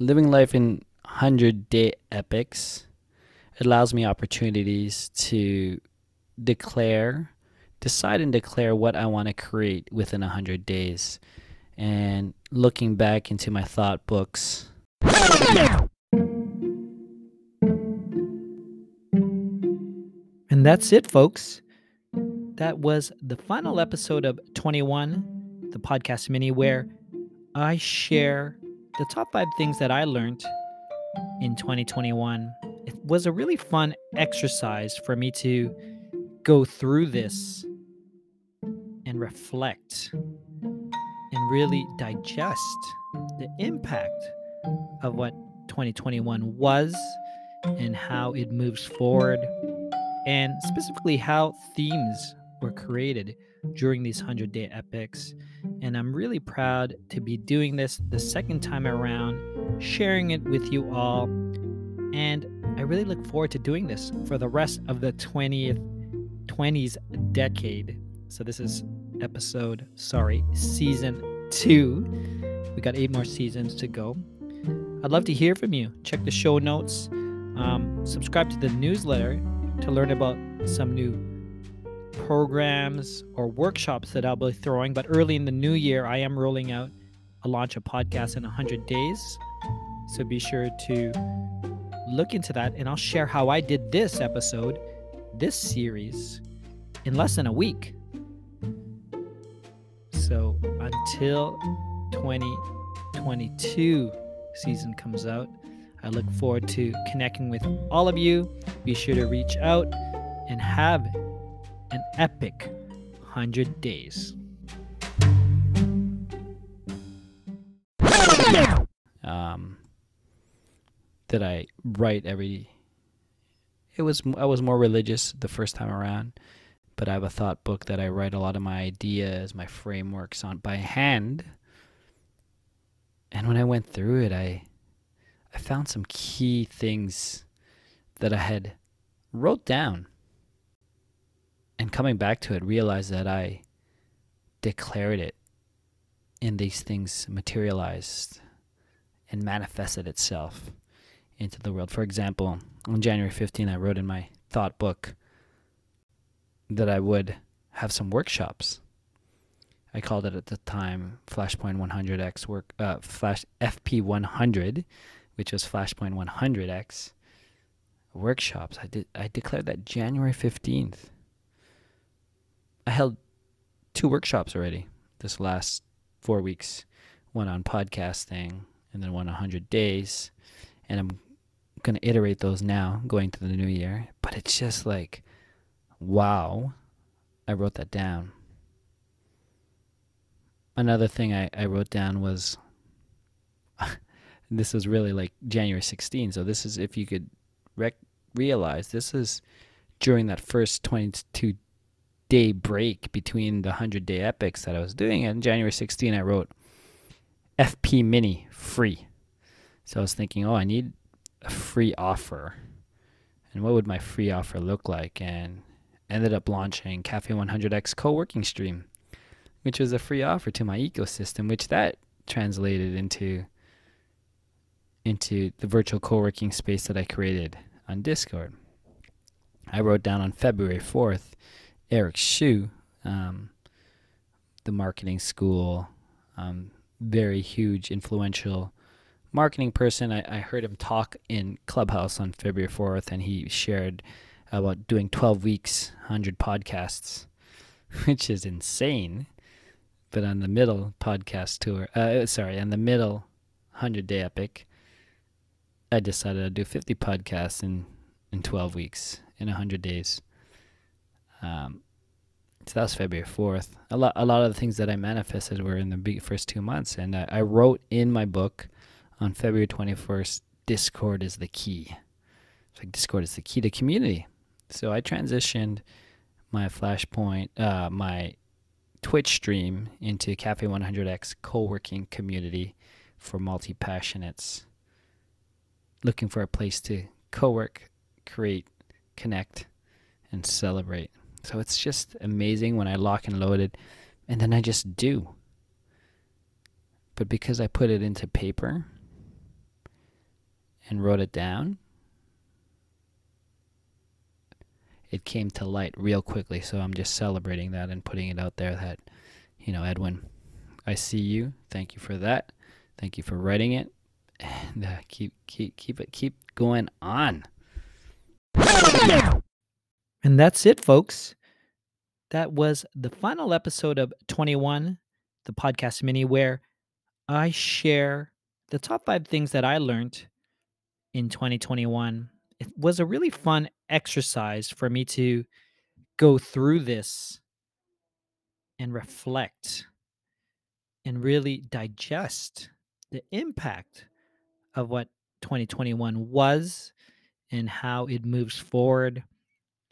living life in 100 day epics allows me opportunities to declare, decide and declare what I want to create within 100 days. And looking back into my thought books, And that's it, folks. That was the final episode of 21, the podcast mini, where I share the top five things that I learned in 2021. It was a really fun exercise for me to go through this and reflect and really digest the impact of what 2021 was and how it moves forward and specifically how themes were created during these 100 day epics. And I'm really proud to be doing this the second time around, sharing it with you all. And I really look forward to doing this for the rest of the 20th 20s decade. So this is episode, sorry, season 2. We got 8 more seasons to go. I'd love to hear from you. Check the show notes. Um, subscribe to the newsletter to learn about some new programs or workshops that I'll be throwing. But early in the new year, I am rolling out a launch a podcast in 100 days. So be sure to look into that. And I'll share how I did this episode, this series, in less than a week. So until 2022 season comes out, I look forward to connecting with all of you. Be sure to reach out and have an epic 100 days. um, that I write every. It was I was more religious the first time around, but I have a thought book that I write a lot of my ideas, my frameworks on by hand. And when I went through it, I I found some key things that I had wrote down. And coming back to it, realized that I declared it and these things materialized and manifested itself into the world. For example, on January 15, I wrote in my thought book that I would have some workshops. I called it at the time Flashpoint 100x work uh, Flash FP 100 which was Flashpoint 100X workshops. I did I declared that January 15th. I held two workshops already this last 4 weeks. One on podcasting and then one on 100 days. And I'm going to iterate those now going to the new year, but it's just like wow. I wrote that down. Another thing I, I wrote down was this is really like January 16. So this is if you could rec- realize this is during that first 22 day break between the 100 day epics that I was doing. And January 16, I wrote FP Mini free. So I was thinking, oh, I need a free offer. And what would my free offer look like? And ended up launching Cafe 100X co working stream, which was a free offer to my ecosystem, which that translated into into the virtual co-working space that I created on Discord. I wrote down on February 4th, Eric Siu, um, the marketing school, um, very huge, influential marketing person. I, I heard him talk in Clubhouse on February 4th, and he shared about doing 12 weeks, 100 podcasts, which is insane. But on the middle podcast tour, uh, sorry, on the middle 100 day epic, I decided I'd do 50 podcasts in, in 12 weeks, in 100 days. Um, so that was February 4th. A lot, a lot of the things that I manifested were in the first two months. And I, I wrote in my book on February 21st Discord is the key. It's like Discord is the key to community. So I transitioned my Flashpoint, uh, my Twitch stream into Cafe 100X co working community for multi passionates looking for a place to co work, create, connect, and celebrate. So it's just amazing when I lock and load it, and then I just do. But because I put it into paper, and wrote it down, it came to light real quickly. So I'm just celebrating that and putting it out there that, you know, Edwin, I see you. Thank you for that. Thank you for writing it. And uh, keep keep keep it keep going on. And that's it, folks. That was the final episode of 21, the podcast mini, where I share the top five things that I learned in 2021. It was a really fun exercise for me to go through this and reflect and really digest the impact of what 2021 was and how it moves forward,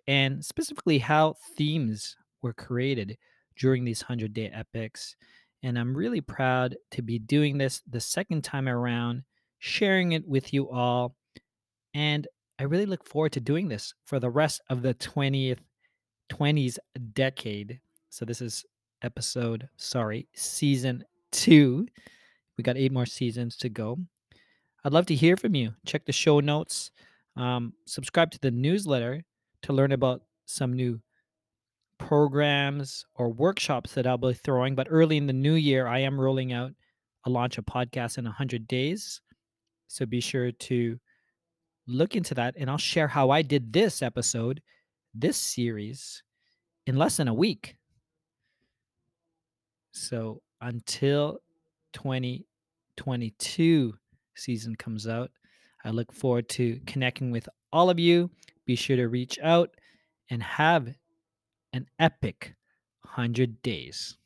and specifically how themes were created during these 100 day epics. And I'm really proud to be doing this the second time around, sharing it with you all. And I really look forward to doing this for the rest of the 20th 20s decade. So this is episode, sorry, season 2. We got 8 more seasons to go. I'd love to hear from you. Check the show notes. Um, subscribe to the newsletter to learn about some new programs or workshops that I'll be throwing. But early in the new year, I am rolling out a launch a podcast in 100 days. So be sure to look into that. And I'll share how I did this episode, this series, in less than a week. So until 2022 season comes out, I look forward to connecting with all of you. Be sure to reach out and have an epic 100 days.